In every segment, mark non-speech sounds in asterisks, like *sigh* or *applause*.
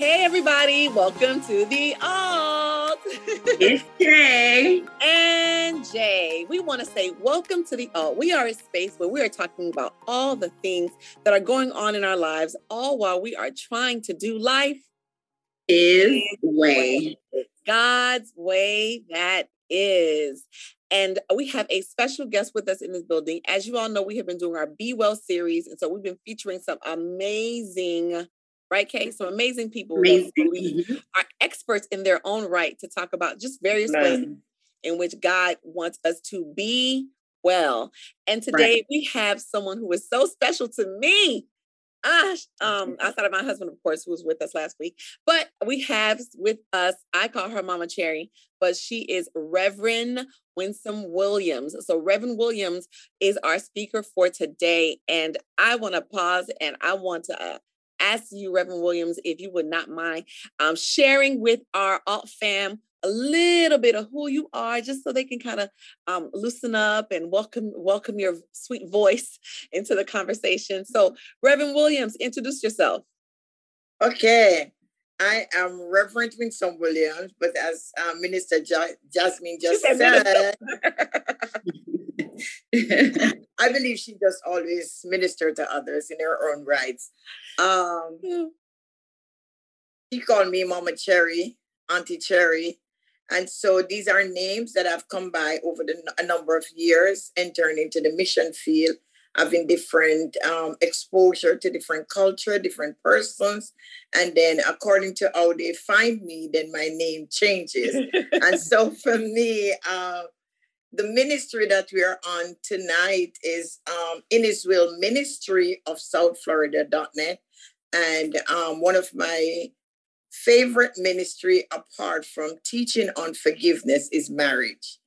Hey, everybody, welcome to the Alt. it's Jay. And Jay. We want to say welcome to the Alt. We are a space where we are talking about all the things that are going on in our lives, all while we are trying to do life is way. God's way that is. And we have a special guest with us in this building. As you all know, we have been doing our Be Well series. And so we've been featuring some amazing right, Kay? So amazing people amazing. Mm-hmm. are experts in their own right to talk about just various ways in which God wants us to be well. And today right. we have someone who is so special to me. Ah, um, *laughs* outside of my husband, of course, who was with us last week. But we have with us, I call her Mama Cherry, but she is Reverend Winsome Williams. So Reverend Williams is our speaker for today. And I want to pause and I want to uh, ask you, Reverend Williams, if you would not mind um, sharing with our alt fam a little bit of who you are, just so they can kind of um, loosen up and welcome welcome your sweet voice *laughs* into the conversation. So, Reverend Williams, introduce yourself. Okay. I am Reverend Winsome Williams, but as uh, Minister ja- Jasmine just said, *laughs* *laughs* I believe she does always minister to others in her own rights. Um, yeah. She called me Mama Cherry, Auntie Cherry. And so these are names that I've come by over the, a number of years, entering into the mission field, having different um, exposure to different culture, different persons. And then according to how they find me, then my name changes. and so *laughs* for me, uh, the ministry that we are on tonight is um, in Will Ministry of South Florida.net. And um, one of my favorite ministry apart from teaching on forgiveness is marriage.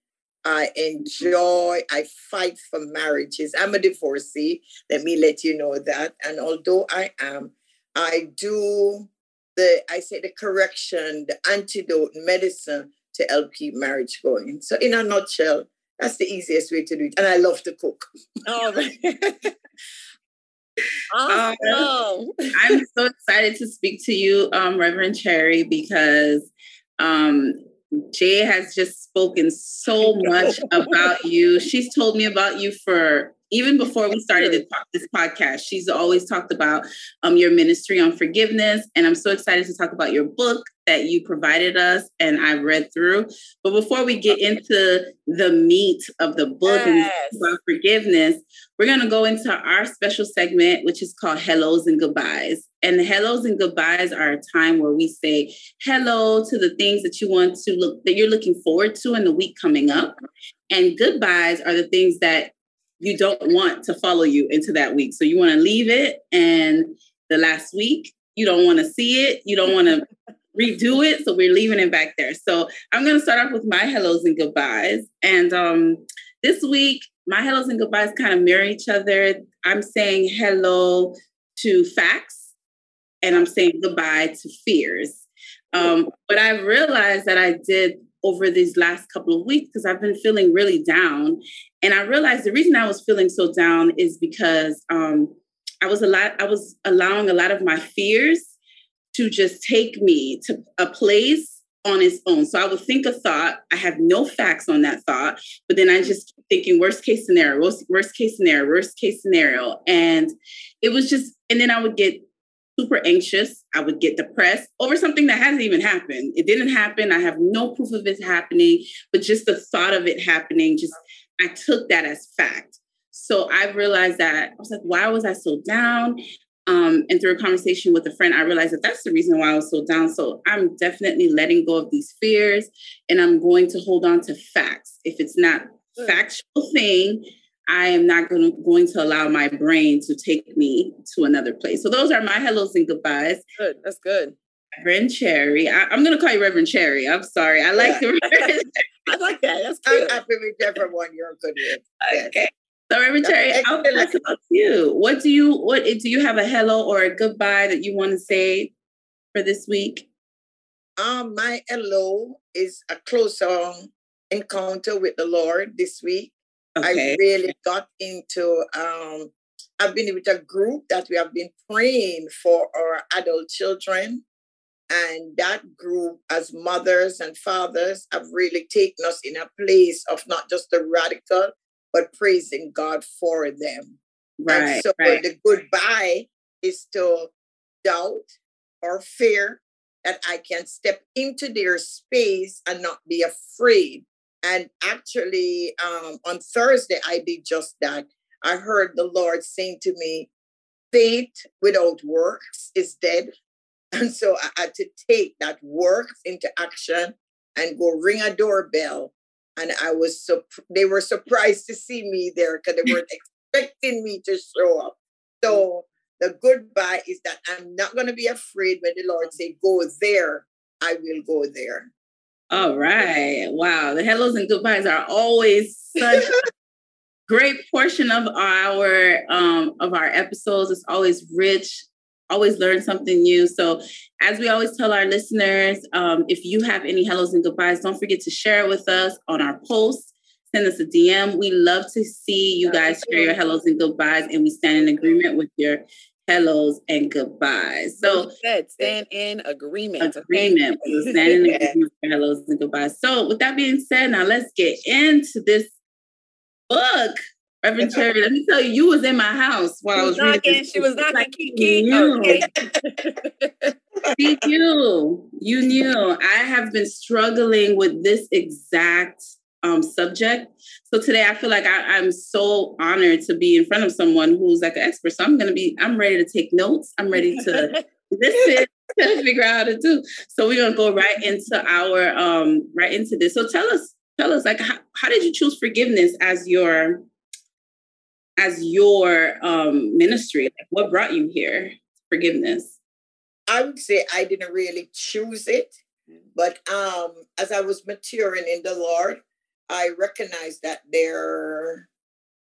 I enjoy, I fight for marriages. I'm a divorcee. Let me let you know that. And although I am, I do the, I say the correction, the antidote medicine to help keep marriage going. So, in a nutshell, that's the easiest way to do it. And I love to cook. Oh, *laughs* *laughs* awesome. Um, I'm so excited to speak to you, um, Reverend Cherry, because um, Jay has just spoken so *laughs* much about you. She's told me about you for even before we started this, podcast, she's always talked about um, your ministry on forgiveness. And I'm so excited to talk about your book that you provided us and I read through. But before we get into the meat of the book yes. and about forgiveness, we're going to go into our special segment, which is called Hellos and Goodbyes. And the hellos and goodbyes are a time where we say hello to the things that you want to look that you're looking forward to in the week coming up. And goodbyes are the things that you don't want to follow you into that week. So you want to leave it. And the last week, you don't want to see it. You don't want to *laughs* redo it. So we're leaving it back there. So I'm going to start off with my hellos and goodbyes. And um, this week, my hellos and goodbyes kind of mirror each other. I'm saying hello to facts and I'm saying goodbye to fears. Um, but I've realized that I did over these last couple of weeks because I've been feeling really down. And I realized the reason I was feeling so down is because um, I was a lot, I was allowing a lot of my fears to just take me to a place on its own. So I would think a thought, I have no facts on that thought, but then I just thinking worst case scenario, worst, worst case scenario, worst case scenario. And it was just, and then I would get super anxious. I would get depressed over something that hasn't even happened. It didn't happen. I have no proof of it happening, but just the thought of it happening, just I took that as fact. So I realized that I was like, why was I so down? Um, and through a conversation with a friend, I realized that that's the reason why I was so down. So I'm definitely letting go of these fears and I'm going to hold on to facts. If it's not factual thing, I am not going to, going to allow my brain to take me to another place. So those are my hellos and goodbyes. Good. That's good. Reverend Cherry. I, am going to call you Reverend Cherry. I'm sorry. I like yeah. the *laughs* I like that. That's *laughs* good. I'm happy with whichever one you're good with. Okay. So Reverend Cherry, I'll ask about you. What do you what do you have a hello or a goodbye that you want to say for this week? Um, my hello is a closer encounter with the Lord this week. Okay. I really got into um I've been with a group that we have been praying for our adult children. And that group, as mothers and fathers, have really taken us in a place of not just the radical, but praising God for them. Right. And so right. the goodbye is to doubt or fear that I can step into their space and not be afraid. And actually, um, on Thursday, I did just that. I heard the Lord saying to me, faith without works is dead. *laughs* And so I had to take that work into action and go ring a doorbell. And I was so they were surprised to see me there because they weren't expecting me to show up. So the goodbye is that I'm not going to be afraid when the Lord say go there. I will go there. All right. Wow. The hellos and goodbyes are always such *laughs* great portion of our um, of our episodes. It's always rich. Always learn something new. So, as we always tell our listeners, um, if you have any hellos and goodbyes, don't forget to share it with us on our posts. Send us a DM. We love to see you guys share your hellos and goodbyes, and we stand in agreement with your hellos and goodbyes. So said, stand in agreement. Agreement. Okay? stand in *laughs* agreement for hellos and goodbyes. So with that being said, now let's get into this book. Reverend Cherry, let me tell you, you was in my house while I was knocking. reading. She was knocking. Like Kiki. You. Knew. You knew. I have been struggling with this exact um, subject. So today I feel like I, am so honored to be in front of someone who's like an expert. So I'm gonna be, I'm ready to take notes. I'm ready to *laughs* listen *laughs* to figure out how to do. So we're gonna go right into our um right into this. So tell us tell us like how, how did you choose forgiveness as your as your um ministry like what brought you here? Forgiveness. I would say i didn't really choose it but um as i was maturing in the lord i recognized that there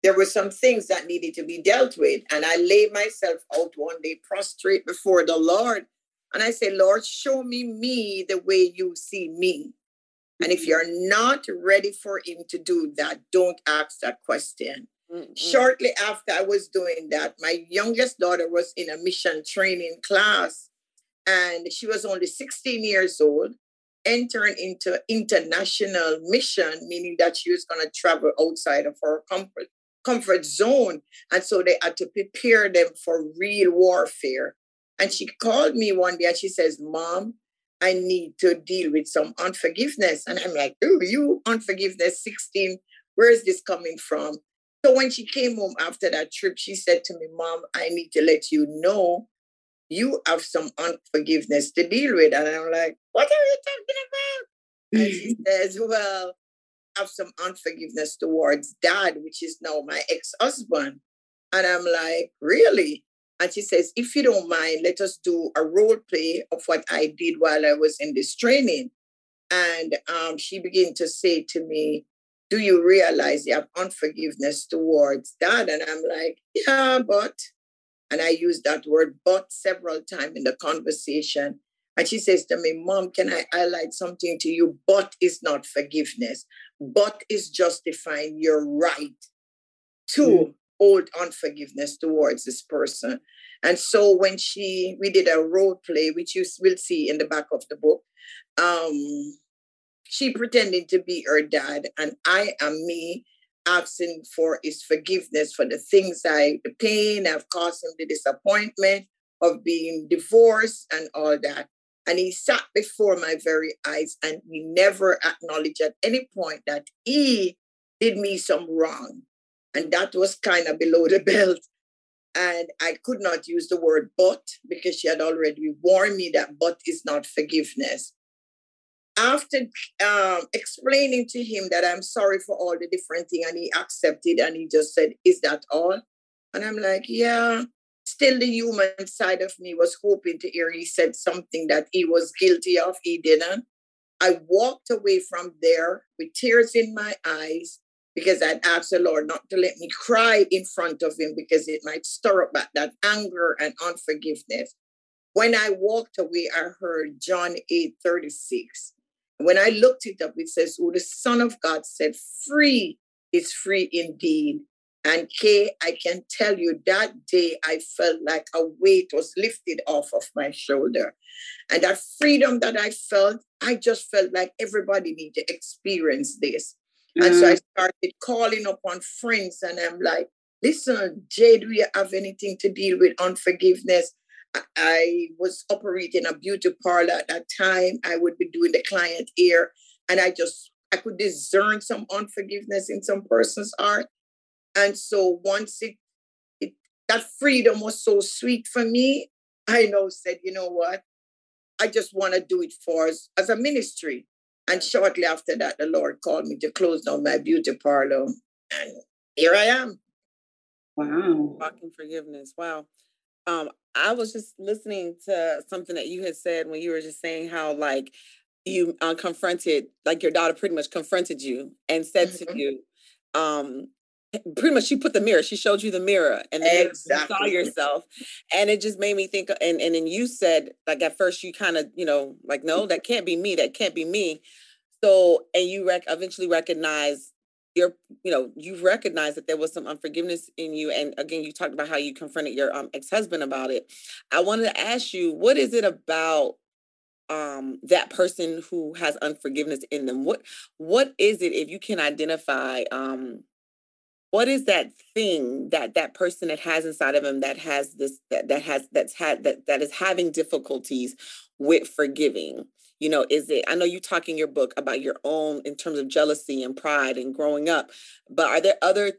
there were some things that needed to be dealt with and i laid myself out one day prostrate before the lord and i say lord show me me the way you see me. And if you're not ready for him to do that, don't ask that question. Shortly after I was doing that, my youngest daughter was in a mission training class and she was only 16 years old, entering into international mission, meaning that she was going to travel outside of her comfort, comfort zone. And so they had to prepare them for real warfare. And she called me one day and she says, Mom, I need to deal with some unforgiveness. And I'm like, oh, you unforgiveness 16, where is this coming from? So when she came home after that trip, she said to me, Mom, I need to let you know you have some unforgiveness to deal with. And I'm like, what are you talking about? And she *laughs* says, Well, I have some unforgiveness towards dad, which is now my ex-husband. And I'm like, really? And she says, if you don't mind, let us do a role play of what I did while I was in this training. And um, she began to say to me, do you realize you have unforgiveness towards that? And I'm like, yeah, but, and I used that word but several times in the conversation. And she says to me, Mom, can I highlight something to you? But is not forgiveness. But is justifying your right to mm hold unforgiveness towards this person. And so when she, we did a role play, which you will see in the back of the book, um, she pretended to be her dad, and I am me asking for his forgiveness for the things I, the pain I've caused him, the disappointment of being divorced and all that. And he sat before my very eyes and he never acknowledged at any point that he did me some wrong. And that was kind of below the *laughs* belt. And I could not use the word but because she had already warned me that but is not forgiveness. After um, explaining to him that I'm sorry for all the different things, and he accepted and he just said, Is that all? And I'm like, Yeah. Still, the human side of me was hoping to hear he said something that he was guilty of. He didn't. I walked away from there with tears in my eyes because I'd asked the Lord not to let me cry in front of him because it might stir up that, that anger and unforgiveness. When I walked away, I heard John 8 36. When I looked it up, it says, Oh, the Son of God said, Free is free indeed. And Kay, I can tell you that day I felt like a weight was lifted off of my shoulder. And that freedom that I felt, I just felt like everybody need to experience this. And so I mm. started calling upon friends and I'm like, listen, Jay, do you have anything to deal with unforgiveness? I was operating a beauty parlor at that time. I would be doing the client ear, and I just I could discern some unforgiveness in some person's heart. And so once it, it that freedom was so sweet for me, I know said, you know what? I just want to do it for us as a ministry. And shortly after that, the Lord called me to close down my beauty parlor. And here I am. Wow. Walking forgiveness. Wow. Um, I was just listening to something that you had said when you were just saying how like you uh, confronted, like your daughter pretty much confronted you and said mm-hmm. to you, um, *laughs* pretty much she put the mirror, she showed you the mirror and then exactly. you saw *laughs* yourself. And it just made me think, and, and then you said, like at first you kind of, you know, like, no, that can't be me, that can't be me. So, and you rec- eventually recognize you know you recognize that there was some unforgiveness in you and again you talked about how you confronted your um, ex-husband about it. I wanted to ask you what is it about um that person who has unforgiveness in them? What what is it if you can identify um what is that thing that that person that has inside of him that has this that, that has that's had that that is having difficulties with forgiving you know is it i know you talk in your book about your own in terms of jealousy and pride and growing up but are there other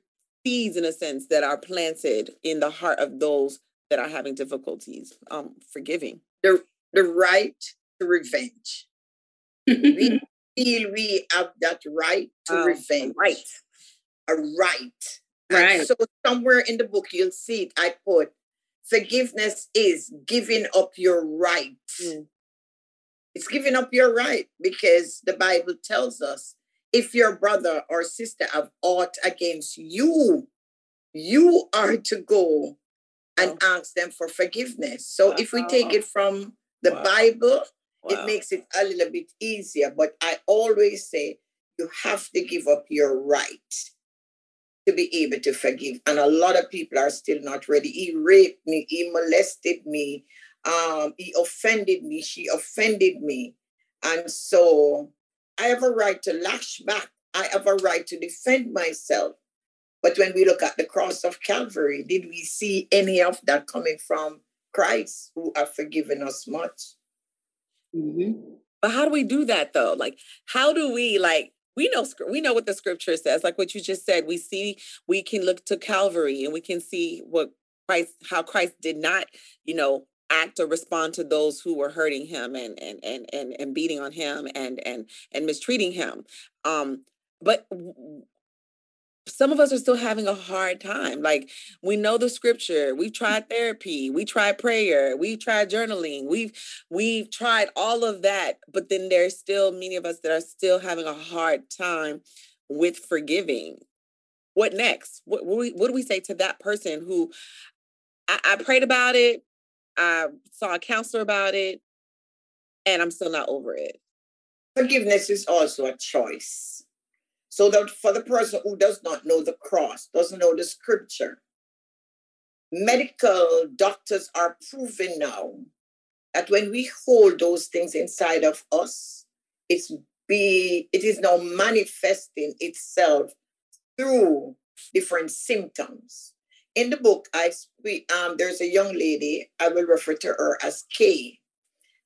seeds in a sense that are planted in the heart of those that are having difficulties? Um forgiving. The the right to revenge. We *laughs* feel we have that right to um, revenge right. a right. Right. and so somewhere in the book you'll see it i put forgiveness is giving up your right mm. It's giving up your right because the Bible tells us if your brother or sister have aught against you, you are to go and wow. ask them for forgiveness. So wow. if we take it from the wow. Bible, it makes it a little bit easier. But I always say you have to give up your right to be able to forgive. And a lot of people are still not ready. He raped me, he molested me, um, he offended me, she offended me. And so I have a right to lash back. I have a right to defend myself. But when we look at the cross of Calvary, did we see any of that coming from Christ who have forgiven us much? Mm-hmm. But how do we do that though? Like, how do we like we know we know what the scripture says like what you just said we see we can look to calvary and we can see what christ how christ did not you know act or respond to those who were hurting him and and and and, and beating on him and and and mistreating him. Um but some of us are still having a hard time. Like we know the scripture. We've tried therapy. We tried prayer. We tried journaling. We've we've tried all of that. But then there's still many of us that are still having a hard time with forgiving. What next? What, what, what do we say to that person who I, I prayed about it I saw a counselor about it, and I'm still not over it. Forgiveness is also a choice. So that for the person who does not know the cross, doesn't know the scripture, medical doctors are proving now that when we hold those things inside of us, it's be it is now manifesting itself through different symptoms in the book, I speak, um, there's a young lady, I will refer to her as Kay,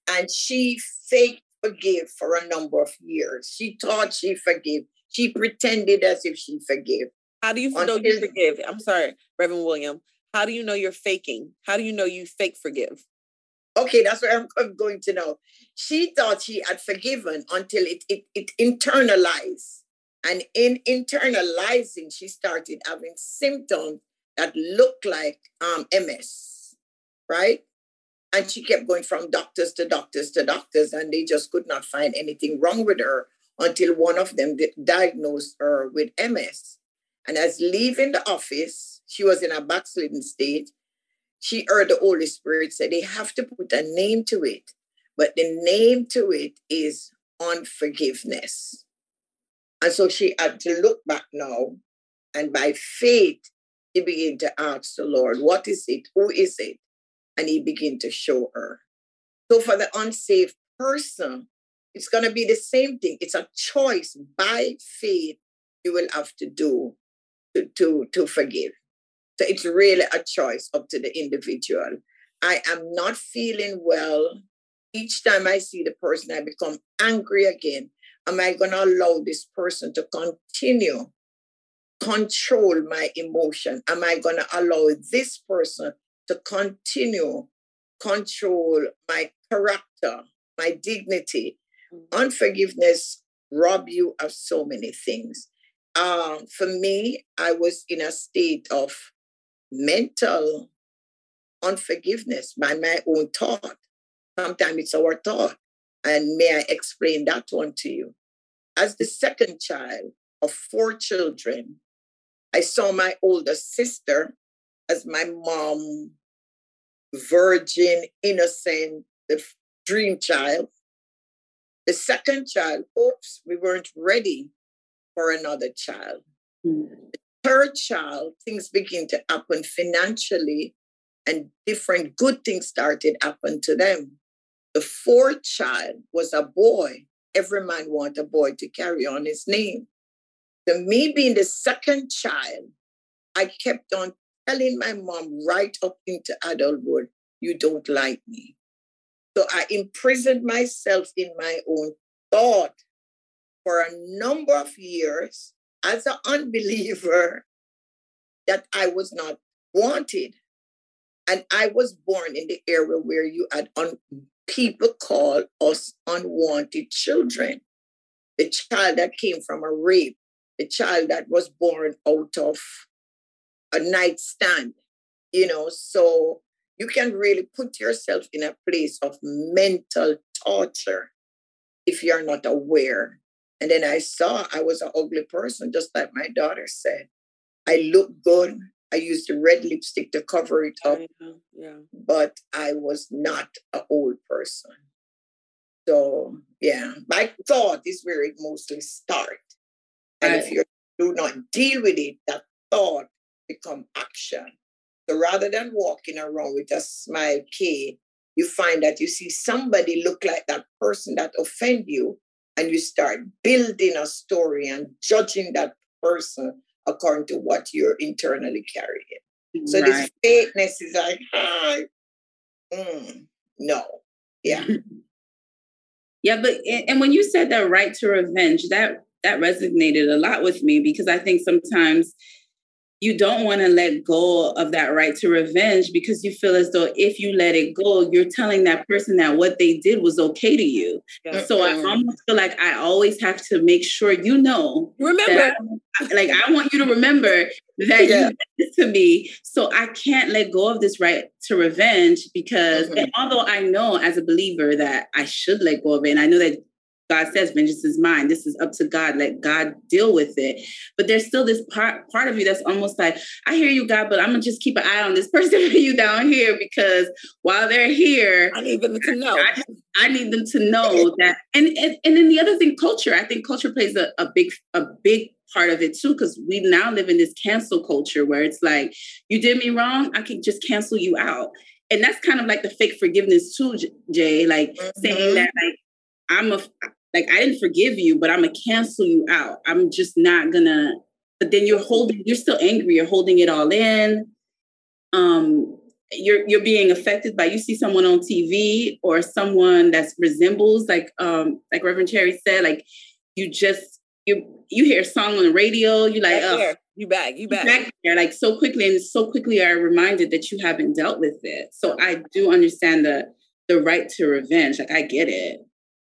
and she faked forgive for a number of years. She thought she forgave. She pretended as if she forgave. How do you know you forgive? I'm sorry, Reverend William. How do you know you're faking? How do you know you fake forgive? Okay, that's what I'm going to know. She thought she had forgiven until it, it, it internalized. And in internalizing, she started having symptoms that looked like um, MS, right? And she kept going from doctors to doctors to doctors, and they just could not find anything wrong with her until one of them diagnosed her with MS. And as leaving the office, she was in a backslidden state. She heard the Holy Spirit say they have to put a name to it, but the name to it is unforgiveness. And so she had to look back now, and by faith, he began to ask the Lord, What is it? Who is it? And he began to show her. So for the unsafe person, it's going to be the same thing. It's a choice by faith you will have to do to, to, to forgive. So it's really a choice up to the individual. I am not feeling well. Each time I see the person, I become angry again. Am I going to allow this person to continue control my emotion? Am I going to allow this person to continue control my character, my dignity? Mm-hmm. Unforgiveness rob you of so many things. Um, for me, I was in a state of mental unforgiveness by my own thought. Sometimes it's our thought. And may I explain that one to you? As the second child of four children, I saw my older sister as my mom, virgin, innocent, the dream child. The second child, oops, we weren't ready for another child. Mm. The third child, things begin to happen financially and different good things started happen to them. The fourth child was a boy. Every man wanted a boy to carry on his name. So me being the second child, I kept on telling my mom right up into adulthood, you don't like me. So I imprisoned myself in my own thought for a number of years as an unbeliever *laughs* that I was not wanted. And I was born in the area where you had un- people call us unwanted children. The child that came from a rape, the child that was born out of a nightstand, you know. So you can really put yourself in a place of mental torture if you're not aware. And then I saw I was an ugly person, just like my daughter said. I looked good. I used the red lipstick to cover it up. Yeah. But I was not an old person. So yeah, my thought is where it mostly starts. And if you do not deal with it, that thought become action. So rather than walking around with a smile key, you find that you see somebody look like that person that offend you, and you start building a story and judging that person according to what you're internally carrying. So right. this fakeness is like, hi, mm, no, yeah. *laughs* yeah, but and when you said that right to revenge, that that resonated a lot with me because I think sometimes you don't want to let go of that right to revenge because you feel as though if you let it go, you're telling that person that what they did was okay to you. Yeah. So I almost feel like I always have to make sure you know. Remember. I, like I want you to remember that yeah. you did this to me. So I can't let go of this right to revenge because mm-hmm. although I know as a believer that I should let go of it, and I know that God says, vengeance is mine. This is up to God. Let God deal with it. But there's still this part part of you that's almost like, I hear you, God, but I'm gonna just keep an eye on this *laughs* person for you down here because while they're here, I need them to know. I, I need them to know that. *laughs* And, and and then the other thing, culture. I think culture plays a, a big a big part of it too, because we now live in this cancel culture where it's like, you did me wrong, I can just cancel you out. And that's kind of like the fake forgiveness too, Jay. Like mm-hmm. saying that like I'm a like I didn't forgive you, but I'm gonna cancel you out. I'm just not gonna. But then you're holding. You're still angry. You're holding it all in. Um, you're you're being affected by you see someone on TV or someone that resembles like um like Reverend Cherry said like you just you you hear a song on the radio you like oh you back you back. back there like so quickly and so quickly are reminded that you haven't dealt with it so I do understand the the right to revenge like I get it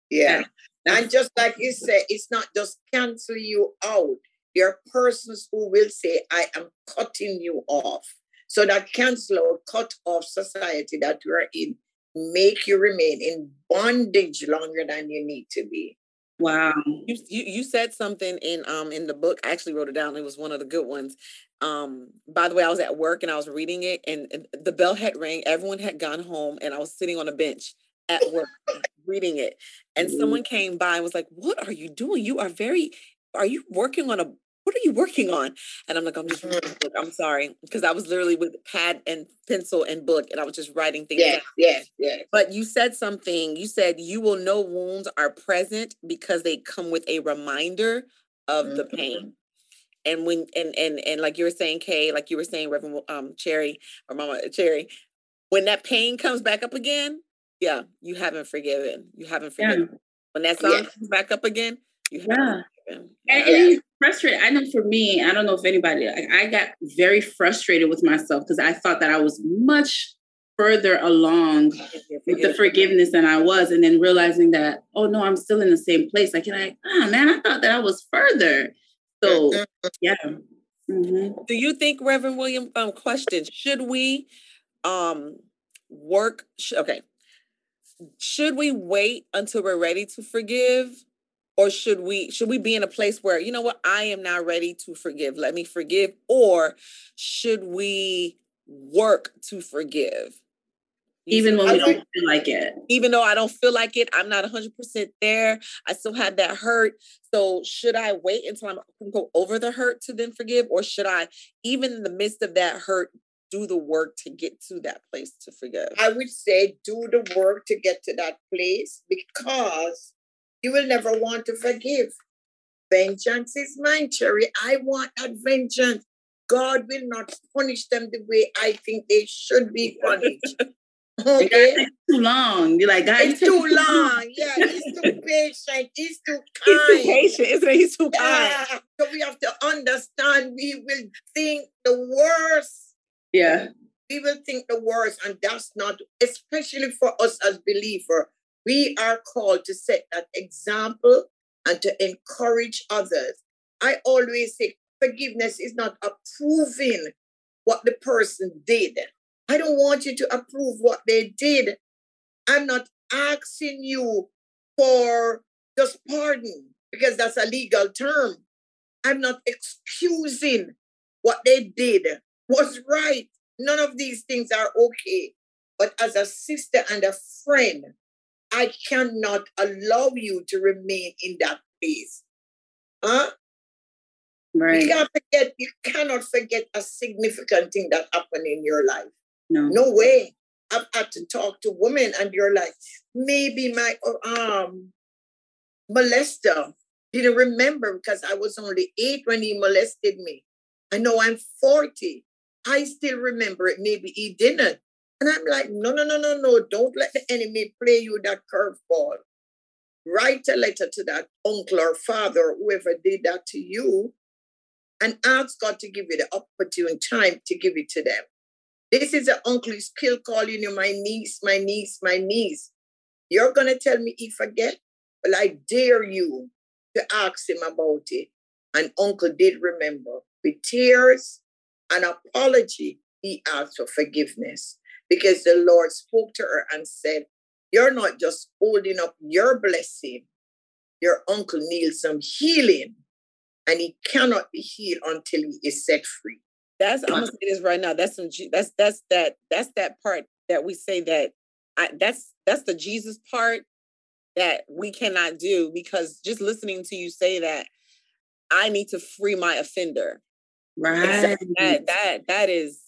yeah and just like you say, it's not just cancel you out. There are persons who will say, I am cutting you off. So that cancel out, cut off society that we're in, make you remain in bondage longer than you need to be. Wow. You, you, you said something in um in the book. I actually wrote it down. It was one of the good ones. Um, by the way, I was at work and I was reading it, and, and the bell had rang. Everyone had gone home, and I was sitting on a bench at work reading it and mm-hmm. someone came by and was like what are you doing you are very are you working on a what are you working on? And I'm like, I'm just reading book. I'm sorry. Because I was literally with pad and pencil and book and I was just writing things yes, down. Yes, yes. But you said something. You said you will know wounds are present because they come with a reminder of mm-hmm. the pain. And when and and and like you were saying, Kay, like you were saying, Reverend um Cherry or Mama Cherry, when that pain comes back up again, yeah, you haven't forgiven. You haven't forgiven. Yeah. When that song comes back up again, you haven't yeah. And, and frustrated. I know for me, I don't know if anybody, like, I got very frustrated with myself because I thought that I was much further along with the forgiveness than I was, and then realizing that, oh no, I'm still in the same place. Like, like, ah, oh, man, I thought that I was further. So, yeah. Mm-hmm. Do you think, Reverend William? Um, question: Should we, um, work? Sh- okay. Should we wait until we're ready to forgive, or should we should we be in a place where you know what i am now ready to forgive let me forgive? Or should we work to forgive? Even when we don't feel like it. even though i don't feel like it i'm not 100% there. I still have that hurt. So should i wait until i'm go over the hurt to then forgive? Or should i even in the midst of that hurt do the work to get to that place to forgive i would say do the work to get to that place because you will never want to forgive. Vengeance is mine, Cherry. I want that vengeance. God will not punish them the way I think they should be punished. *laughs* Okay. too long. You're like, God, it's too long. long. Yeah, he's too *laughs* patient. He's too kind. He's too patient, isn't he? He's too yeah. kind. Ah, so we have to understand we will think the worst. Yeah. We will think the worst, and that's not, especially for us as believer. We are called to set that example and to encourage others. I always say forgiveness is not approving what the person did. I don't want you to approve what they did. I'm not asking you for just pardon because that's a legal term. I'm not excusing what they did was right. None of these things are okay. But as a sister and a friend, I cannot allow you to remain in that place. Huh? Right. You can't forget, you cannot forget a significant thing that happened in your life. No. No way. I've had to talk to women and you're like, maybe my um molester didn't remember because I was only eight when he molested me. I know I'm 40. I still remember it. Maybe he didn't. And I'm like, no, no, no, no, no. Don't let the enemy play you that curveball. Write a letter to that uncle or father, whoever did that to you, and ask God to give you the opportune time to give it to them. This is an uncle who's still calling you my niece, my niece, my niece. You're going to tell me he forget? Well, I dare you to ask him about it. And uncle did remember. With tears and apology, he asked for forgiveness because the Lord spoke to her and said, You're not just holding up your blessing, your uncle needs some healing, and he cannot be healed until he is set free. That's I'm gonna say this right now. That's some that's that's that that's that part that we say that I that's that's the Jesus part that we cannot do because just listening to you say that I need to free my offender. Right. That that that is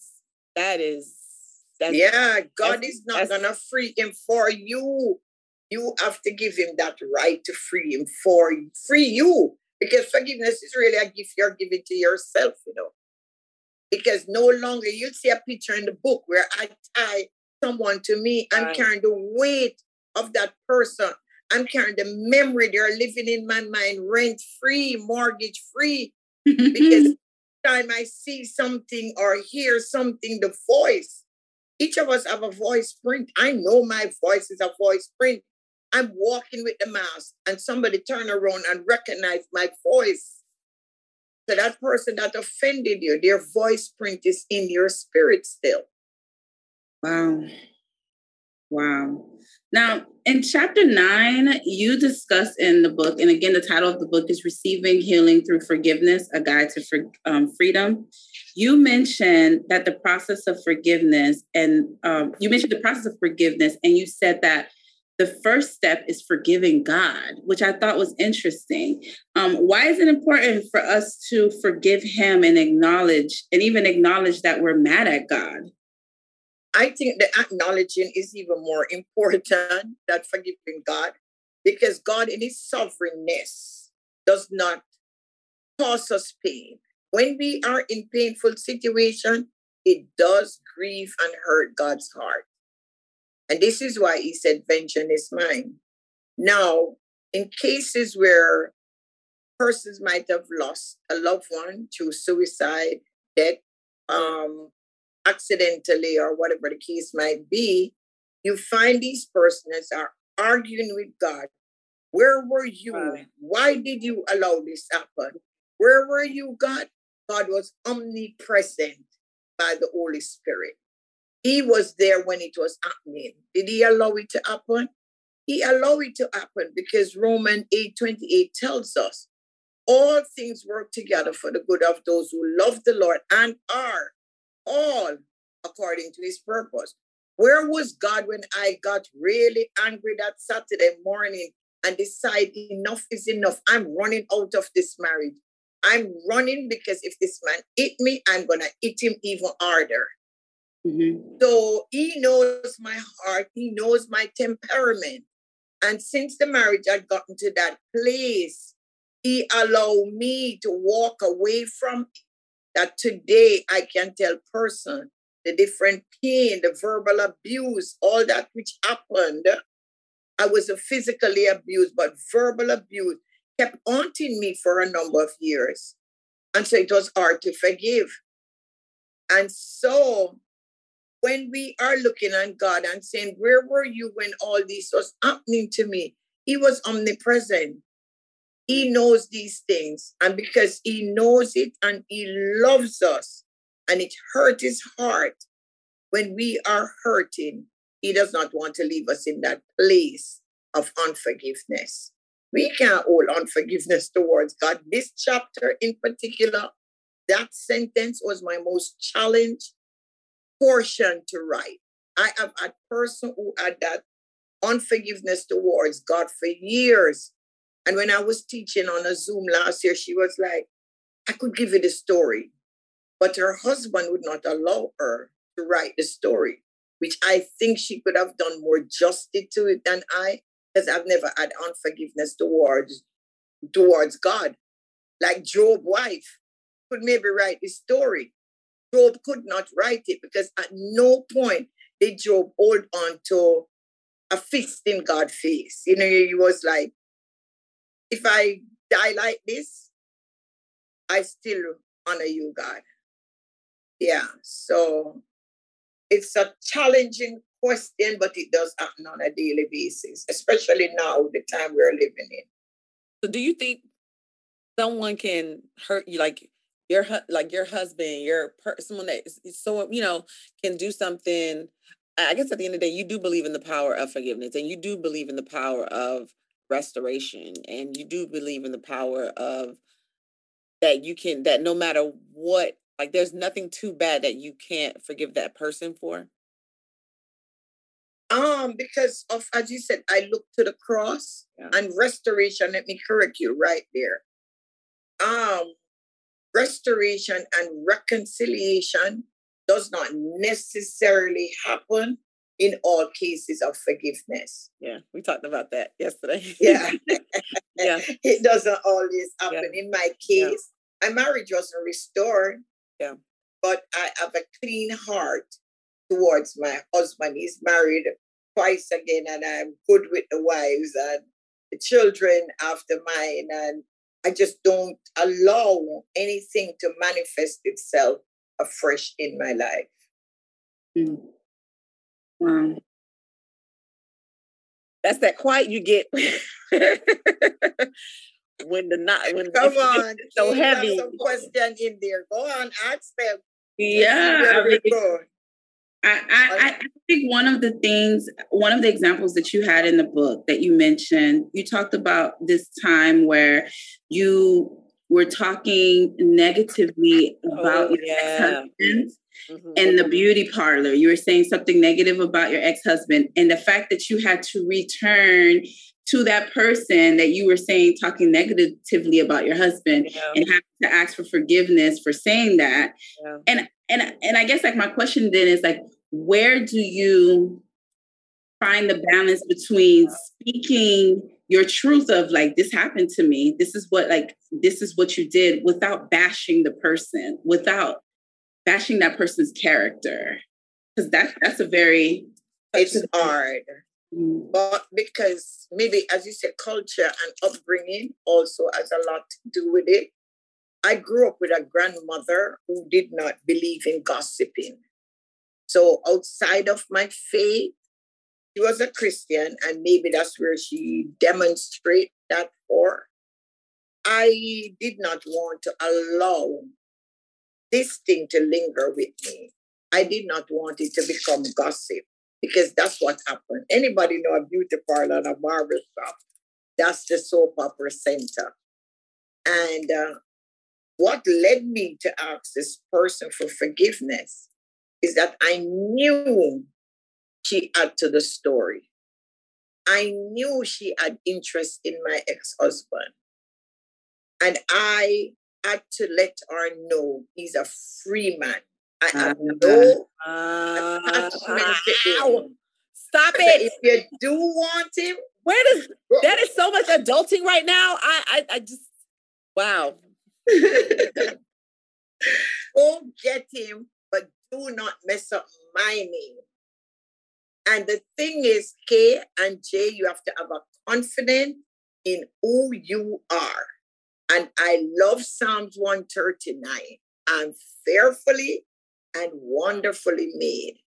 that is that's, yeah, God is not gonna free him for you. You have to give him that right to free him for free you. Because forgiveness is really a gift you're giving to yourself, you know. Because no longer you'll see a picture in the book where I tie someone to me. I'm right. carrying the weight of that person. I'm carrying the memory they're living in my mind, rent free, mortgage free. *laughs* because time I see something or hear something, the voice each of us have a voice print. I know my voice is a voice print. I'm walking with the mask and somebody turn around and recognize my voice. So that person that offended you, their voice print is in your spirit still. Wow. Wow. Now, in chapter nine, you discuss in the book, and again, the title of the book is Receiving Healing Through Forgiveness A Guide to um, Freedom. You mentioned that the process of forgiveness, and um, you mentioned the process of forgiveness, and you said that the first step is forgiving God, which I thought was interesting. Um, why is it important for us to forgive Him and acknowledge, and even acknowledge that we're mad at God? I think the acknowledging is even more important than forgiving God because God, in His sovereignness, does not cause us pain. When we are in painful situation, it does grieve and hurt God's heart. And this is why he said, Vengeance is mine. Now, in cases where persons might have lost a loved one to suicide, death, um, accidentally, or whatever the case might be, you find these persons are arguing with God. Where were you? Why did you allow this happen? Where were you, God? God was omnipresent by the Holy Spirit. He was there when it was happening. Did he allow it to happen? He allowed it to happen because Romans 8 28 tells us all things work together for the good of those who love the Lord and are all according to his purpose. Where was God when I got really angry that Saturday morning and decided enough is enough? I'm running out of this marriage. I'm running because if this man hit me, I'm going to hit him even harder. Mm-hmm. So he knows my heart, he knows my temperament. And since the marriage had gotten to that place, he allowed me to walk away from it. That today I can tell person the different pain, the verbal abuse, all that which happened. I was physically abused, but verbal abuse kept haunting me for a number of years. And so it was hard to forgive. And so when we are looking at God and saying, Where were you when all this was happening to me? He was omnipresent. He knows these things. And because he knows it and he loves us, and it hurt his heart when we are hurting, he does not want to leave us in that place of unforgiveness. We can't hold unforgiveness towards God. This chapter in particular, that sentence was my most challenged portion to write. I am a person who had that unforgiveness towards God for years. And when I was teaching on a Zoom last year, she was like, I could give you the story, but her husband would not allow her to write the story, which I think she could have done more justice to it than I, because I've never had unforgiveness towards towards God. Like Job' wife could maybe write the story, Job could not write it because at no point did Job hold on to a fist in God's face. You know, he was like, if I die like this, I still honor you, God. Yeah, so it's a challenging question, but it does happen on a daily basis, especially now, the time we're living in. So, do you think someone can hurt you? Like, your like your husband, your per- someone that is so you know can do something. I guess at the end of the day, you do believe in the power of forgiveness, and you do believe in the power of restoration, and you do believe in the power of that you can that no matter what, like there's nothing too bad that you can't forgive that person for. Um, because of as you said, I look to the cross yeah. and restoration. Let me correct you right there. Um, restoration and reconciliation does not necessarily happen in all cases of forgiveness. Yeah, we talked about that yesterday. yeah. *laughs* yeah. *laughs* It doesn't always happen. Yeah. In my case, yeah. my marriage wasn't restored. Yeah. But I have a clean heart towards my husband. He's married twice again, and I'm good with the wives and the children after mine. And I just don't allow anything to manifest itself afresh in my life. Mm. Wow. That's that quiet you get *laughs* when the not when come on so heavy. Some question in there. Go on, ask them. Yeah, I mean, I, I, I think one of the things, one of the examples that you had in the book that you mentioned, you talked about this time where you were talking negatively about oh, your yeah. ex-husband mm-hmm. and the beauty parlor. You were saying something negative about your ex-husband and the fact that you had to return to that person that you were saying talking negatively about your husband yeah. and have to ask for forgiveness for saying that. Yeah. And and and I guess like my question then is like where do you find the balance between speaking your truth of like this happened to me. This is what like this is what you did without bashing the person without bashing that person's character. Because that that's a very it's hard. Mm. but because maybe as you said culture and upbringing also has a lot to do with it. I grew up with a grandmother who did not believe in gossiping. So outside of my faith she was a Christian, and maybe that's where she demonstrated that for. I did not want to allow this thing to linger with me. I did not want it to become gossip because that's what happened. Anybody know a beauty parlor and a barber shop? That's the soap opera center. And uh, what led me to ask this person for forgiveness is that I knew she add to the story. I knew she had interest in my ex husband. And I had to let her know he's a free man. I have uh, no uh, attachment to him. Stop it. If you do want him, where does that is so much adulting right now? I I, I just wow. *laughs* Go get him, but do not mess up my name. And the thing is, K and J, you have to have a confidence in who you are. And I love Psalms 139. I'm fearfully and wonderfully made.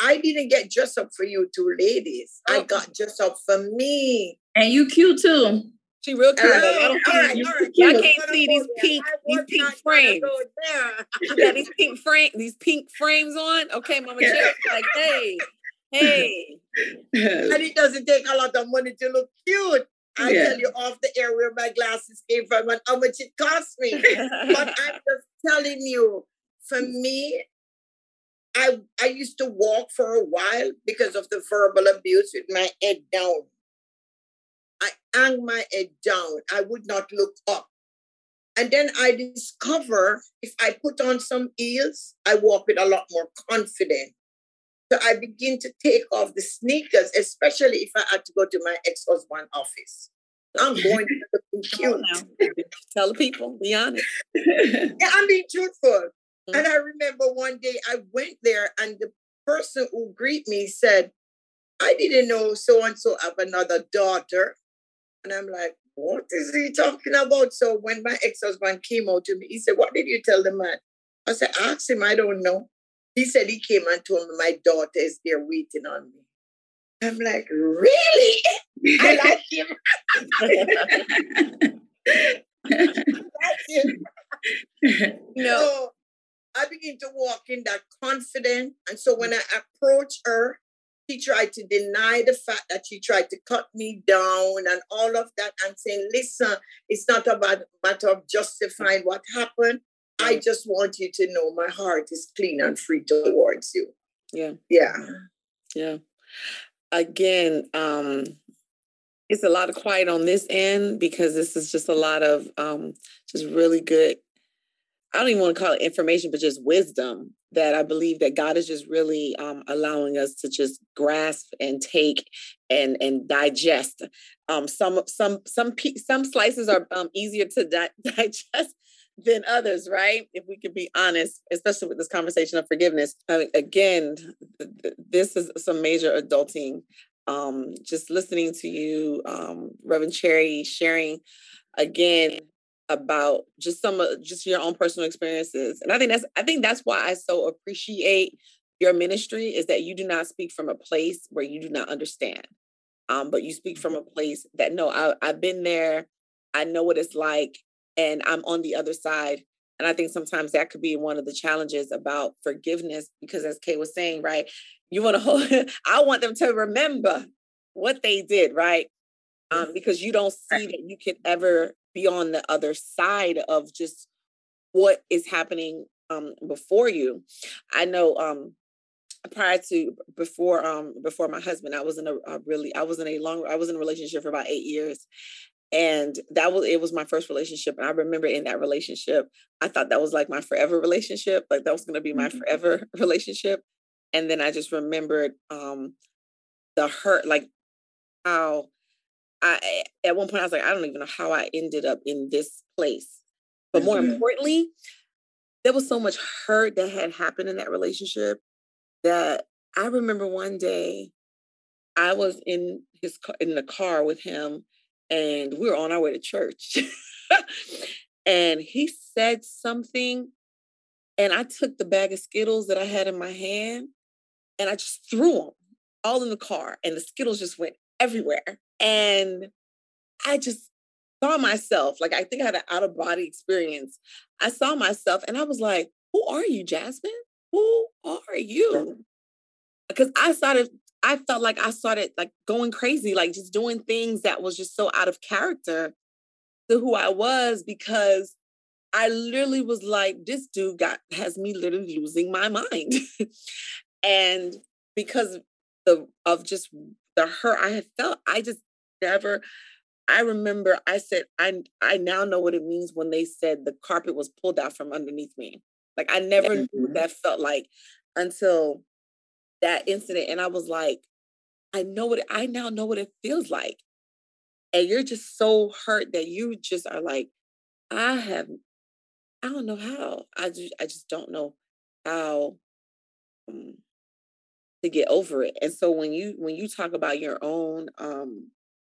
I didn't get dressed up for you two ladies. Oh. I got dressed up for me. And you cute too. She real cute. all right, Y'all can't see these pink, these pink frames. *laughs* Yeah, these pink frame, these pink frames on. Okay, Mama yeah. like, hey, Hey. *laughs* and it doesn't take a lot of money to look cute. I yeah. tell you off the air where my glasses came from and how much it cost me. *laughs* but I'm just telling you, for me, I I used to walk for a while because of the verbal abuse with my head down. I hung my head down. I would not look up. And then I discover if I put on some heels, I walk with a lot more confidence. So I begin to take off the sneakers, especially if I had to go to my ex-husband office. I'm *laughs* going to look cute. Tell the people, be honest. *laughs* yeah, I'm being truthful. Mm-hmm. And I remember one day I went there and the person who greeted me said, I didn't know so and so have another daughter. And I'm like, what is he talking about? So when my ex-husband came out to me, he said, What did you tell the man? I said, Ask him, I don't know. He said he came and told me my daughter is there waiting on me. I'm like, really? I like him. *laughs* That's him. no. So I begin to walk in that confident. And so when I approach her, she tried to deny the fact that she tried to cut me down and all of that and saying, listen, it's not about a matter of justifying what happened. I just want you to know my heart is clean and free towards you. Yeah. Yeah. Yeah. Again, um, it's a lot of quiet on this end because this is just a lot of um, just really good. I don't even want to call it information, but just wisdom that I believe that God is just really um, allowing us to just grasp and take and and digest. Um, some some some some slices are um, easier to di- *laughs* digest than others, right? If we could be honest, especially with this conversation of forgiveness. I mean, again, this is some major adulting. Um, just listening to you, um, Reverend Cherry, sharing again about just some of just your own personal experiences. And I think that's I think that's why I so appreciate your ministry is that you do not speak from a place where you do not understand. Um, but you speak from a place that no, I, I've been there. I know what it's like and I'm on the other side. And I think sometimes that could be one of the challenges about forgiveness, because as Kay was saying, right, you want to hold, *laughs* I want them to remember what they did, right? Um, because you don't see that you can ever be on the other side of just what is happening um, before you. I know um, prior to before um before my husband, I was in a, a really I was in a long I was in a relationship for about eight years, and that was it was my first relationship and i remember in that relationship i thought that was like my forever relationship like that was going to be my mm-hmm. forever *laughs* relationship and then i just remembered um the hurt like how i at one point i was like i don't even know how i ended up in this place but more mm-hmm. importantly there was so much hurt that had happened in that relationship that i remember one day i was in his in the car with him and we were on our way to church. *laughs* and he said something, and I took the bag of Skittles that I had in my hand and I just threw them all in the car, and the Skittles just went everywhere. And I just saw myself, like, I think I had an out of body experience. I saw myself, and I was like, Who are you, Jasmine? Who are you? Because I started I felt like I started like going crazy, like just doing things that was just so out of character to who I was because I literally was like, this dude got has me literally losing my mind. *laughs* and because the of just the hurt I had felt, I just never I remember I said, I I now know what it means when they said the carpet was pulled out from underneath me. Like I never mm-hmm. knew what that felt like until that incident and I was like, I know what I now know what it feels like. And you're just so hurt that you just are like, I have, I don't know how. I just, I just don't know how um, to get over it. And so when you when you talk about your own um,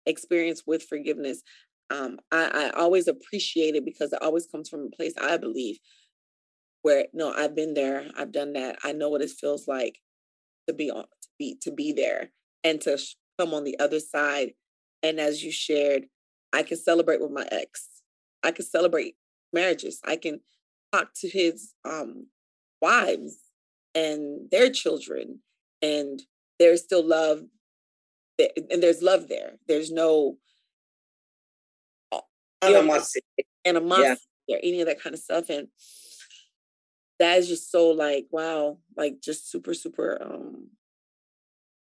experience with forgiveness, um, I, I always appreciate it because it always comes from a place I believe where no, I've been there, I've done that, I know what it feels like to be on to be to be there and to come on the other side. And as you shared i can celebrate with my ex. I can celebrate marriages. I can talk to his um wives and their children and there's still love and there's love there. There's no animosity. animosity yeah. or any of that kind of stuff. And that is just so like wow like just super super um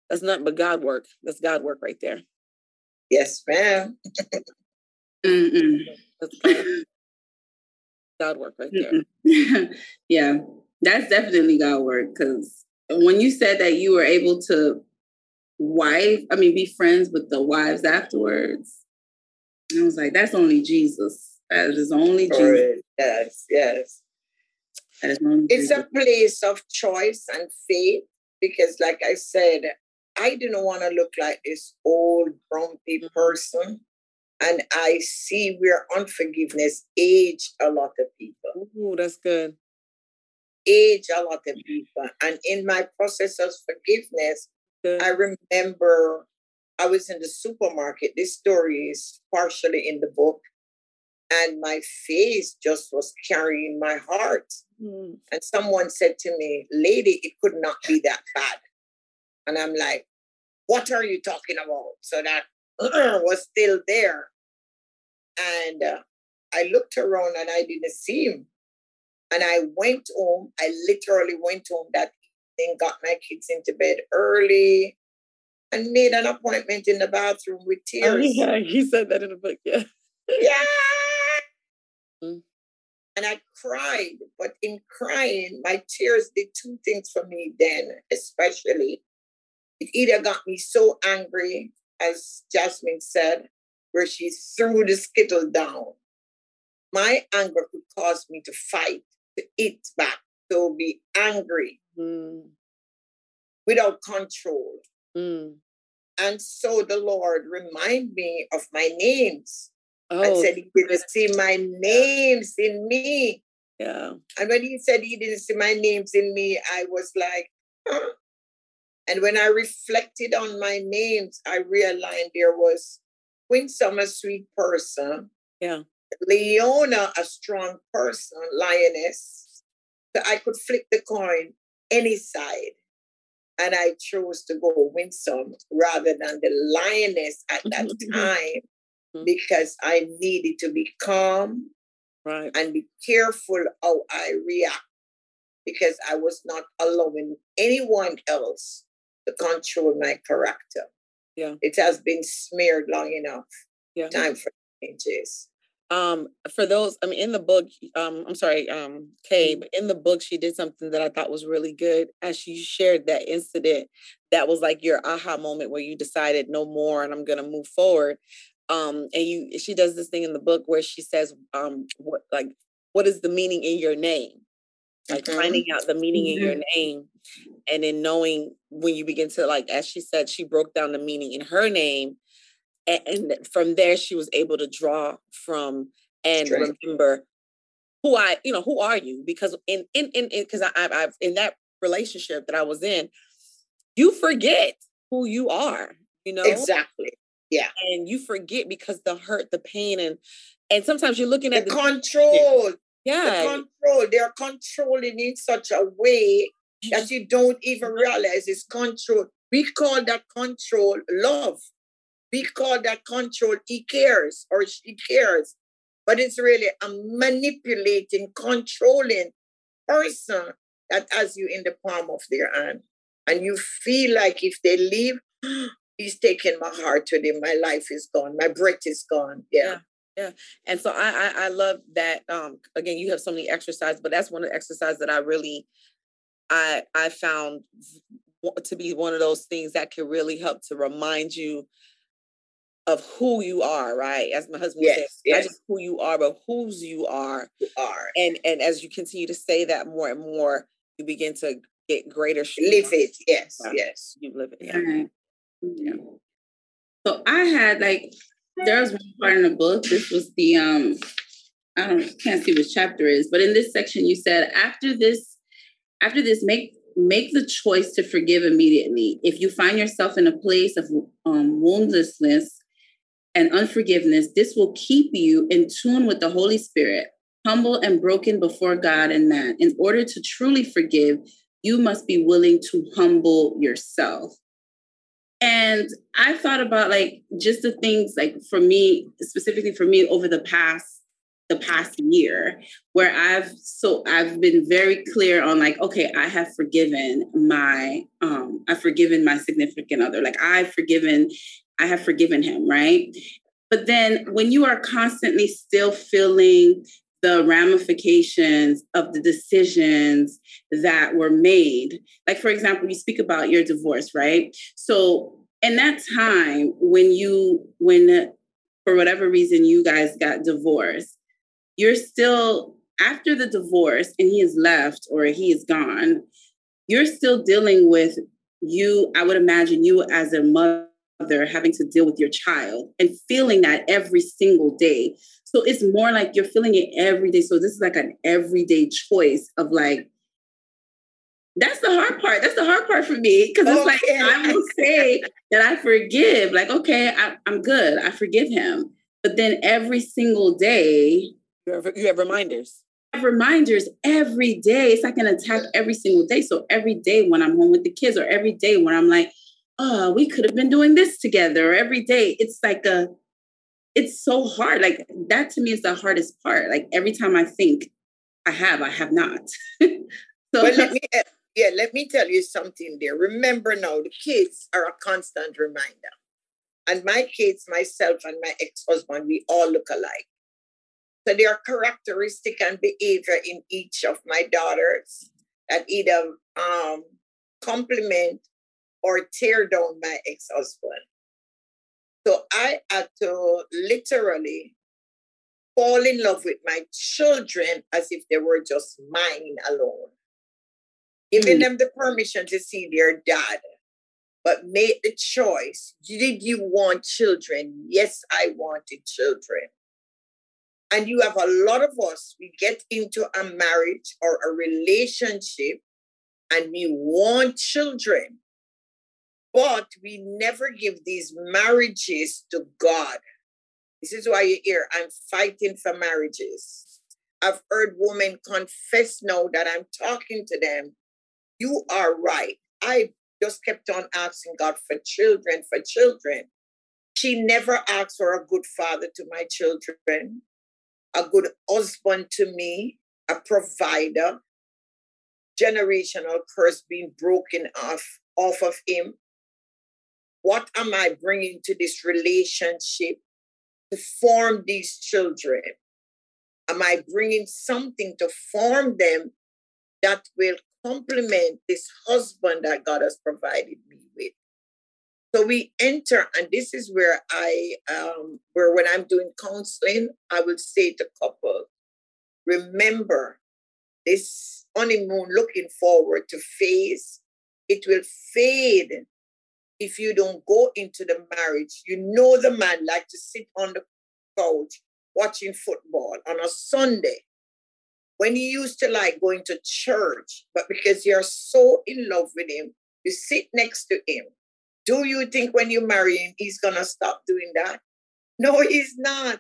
that's nothing but god work that's god work right there. Yes ma'am. That's god, god work right there. *laughs* Yeah that's definitely god work because when you said that you were able to wife i mean be friends with the wives afterwards i was like that's only jesus. That is only jesus. yes yes it's a place of choice and faith because, like I said, I didn't want to look like this old, grumpy mm-hmm. person. And I see where unforgiveness age a lot of people. Oh, that's good. Age a lot of people. And in my process of forgiveness, good. I remember I was in the supermarket. This story is partially in the book and my face just was carrying my heart. Mm. And someone said to me, Lady, it could not be that bad. And I'm like, What are you talking about? So that *clears throat* was still there. And uh, I looked around and I didn't see him. And I went home. I literally went home that evening, got my kids into bed early, and made an appointment in the bathroom with oh, tears. Oh, yeah, he said that in the book. Yeah. yeah. Mm. And I cried, but in crying, my tears did two things for me then, especially. It either got me so angry, as Jasmine said, where she threw the skittle down. My anger could cause me to fight, to eat back, to be angry mm. without control. Mm. And so the Lord remind me of my names. Oh, I said he didn't see my names in me. Yeah. And when he said he didn't see my names in me, I was like, huh? And when I reflected on my names, I realized there was Winsome, a sweet person. Yeah. Leona, a strong person, lioness. So I could flip the coin any side. And I chose to go Winsome rather than the lioness at that *laughs* time. Because I needed to be calm right. and be careful how I react because I was not allowing anyone else to control my character. Yeah. It has been smeared long enough. Yeah. Time for changes. Um, for those, I mean, in the book, um, I'm sorry, um, Kay, mm-hmm. but in the book, she did something that I thought was really good as she shared that incident that was like your aha moment where you decided no more and I'm gonna move forward. Um, and you she does this thing in the book where she says, um, what like what is the meaning in your name? Like mm-hmm. finding out the meaning mm-hmm. in your mm-hmm. name and then knowing when you begin to like, as she said, she broke down the meaning in her name and, and from there she was able to draw from and Straight. remember who I, you know, who are you? Because in in in because I, I've, I've in that relationship that I was in, you forget who you are. You know exactly. Yeah, and you forget because the hurt, the pain, and and sometimes you're looking at the, the control. Yeah, the control. They're controlling in such a way that you don't even mhm. realize it's control. We call that control love we call that control he cares or she cares but it's really a manipulating controlling person that has you in the palm of their hand and you feel like if they leave he's taking my heart with him my life is gone my breath is gone yeah. yeah. Yeah. And so I, I, I love that. Um, again, you have so many exercises, but that's one of the exercises that I really I I found to be one of those things that can really help to remind you of who you are, right? As my husband yes, said, yes. not just who you are, but whose you are. You are. And and as you continue to say that more and more, you begin to get greater live it. Yes, yeah. yes. You live it. Yeah. Mm-hmm. Yeah. So I had like there was one part in the book. This was the um I don't can't see which chapter is, but in this section you said after this after this make make the choice to forgive immediately. If you find yourself in a place of um, woundlessness and unforgiveness, this will keep you in tune with the Holy Spirit, humble and broken before God and man. In order to truly forgive, you must be willing to humble yourself. And I thought about like just the things like for me, specifically for me over the past the past year where I've so I've been very clear on like okay I have forgiven my um I've forgiven my significant other like I've forgiven I have forgiven him, right? But then when you are constantly still feeling the ramifications of the decisions that were made, like for example, you speak about your divorce, right? So in that time when you, when for whatever reason you guys got divorced, you're still after the divorce and he is left or he is gone, you're still dealing with you, I would imagine you as a mother mother having to deal with your child and feeling that every single day. So it's more like you're feeling it every day. So this is like an everyday choice of like, that's the hard part. That's the hard part for me because it's like I will say that I forgive, like, okay, I, am good. I forgive him. But then every single day, you have, you have reminders. I have reminders every day. It's like an attack every single day. So every day when I'm home with the kids, or every day when I'm like, oh, we could have been doing this together every day. It's like a, it's so hard. Like that to me is the hardest part. Like every time I think I have, I have not. *laughs* so well, let me, eh, yeah, let me tell you something there. Remember now, the kids are a constant reminder. And my kids, myself, and my ex husband, we all look alike. So there are characteristic and behavior in each of my daughters that either um, complement or tear down my ex husband. So I had to literally fall in love with my children as if they were just mine alone, giving mm. them the permission to see their dad, but made the choice. Did you want children? Yes, I wanted children. And you have a lot of us, we get into a marriage or a relationship and we want children. But we never give these marriages to God. This is why you hear I'm fighting for marriages. I've heard women confess now that I'm talking to them. You are right. I just kept on asking God for children, for children. She never asked for a good father to my children, a good husband to me, a provider, generational curse being broken off, off of him. What am I bringing to this relationship to form these children? Am I bringing something to form them that will complement this husband that God has provided me with? So we enter, and this is where I, um, where when I'm doing counseling, I will say to couple, remember this honeymoon looking forward to phase, it will fade if you don't go into the marriage. You know the man like to sit on the couch watching football on a Sunday when you used to like going to church, but because you're so in love with him, you sit next to him. Do you think when you marry him, he's gonna stop doing that? No, he's not.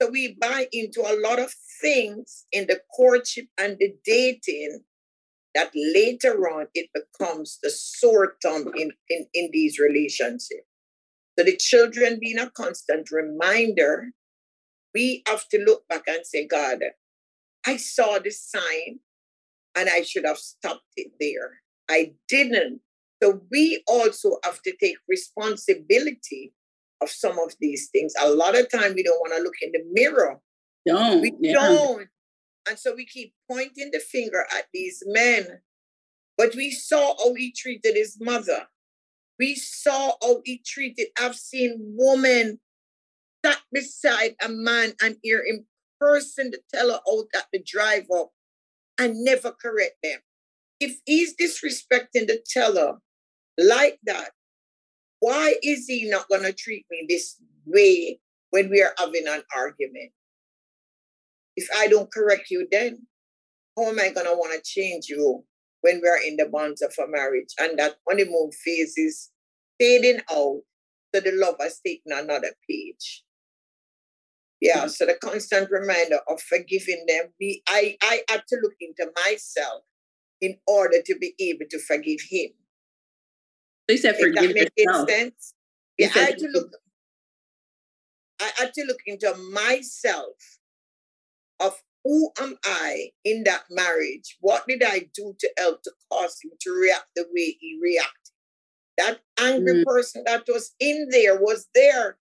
So we buy into a lot of things in the courtship and the dating that later on it becomes the sore thumb in, in, in these relationships. So the children being a constant reminder, we have to look back and say, God, I saw this sign and I should have stopped it there. I didn't. So we also have to take responsibility of some of these things. A lot of time we don't want to look in the mirror. Don't. We yeah. don't. And so we keep pointing the finger at these men. But we saw how he treated his mother. We saw how he treated, I've seen women sat beside a man and hear him person to tell her out at the drive up and never correct them. If he's disrespecting the teller like that, why is he not going to treat me this way when we are having an argument? If I don't correct you then, how am I going to want to change you when we're in the bonds of a marriage and that honeymoon phase is fading out so the love has taken another page? Yeah, hmm. so the constant reminder of forgiving them. We, I, I had to look into myself in order to be able to forgive him. So you said forgive that yourself. sense? Yeah, I had to look. I had to look into myself of who am I in that marriage? What did I do to help to cause him to react the way he reacted? That angry mm. person that was in there was there,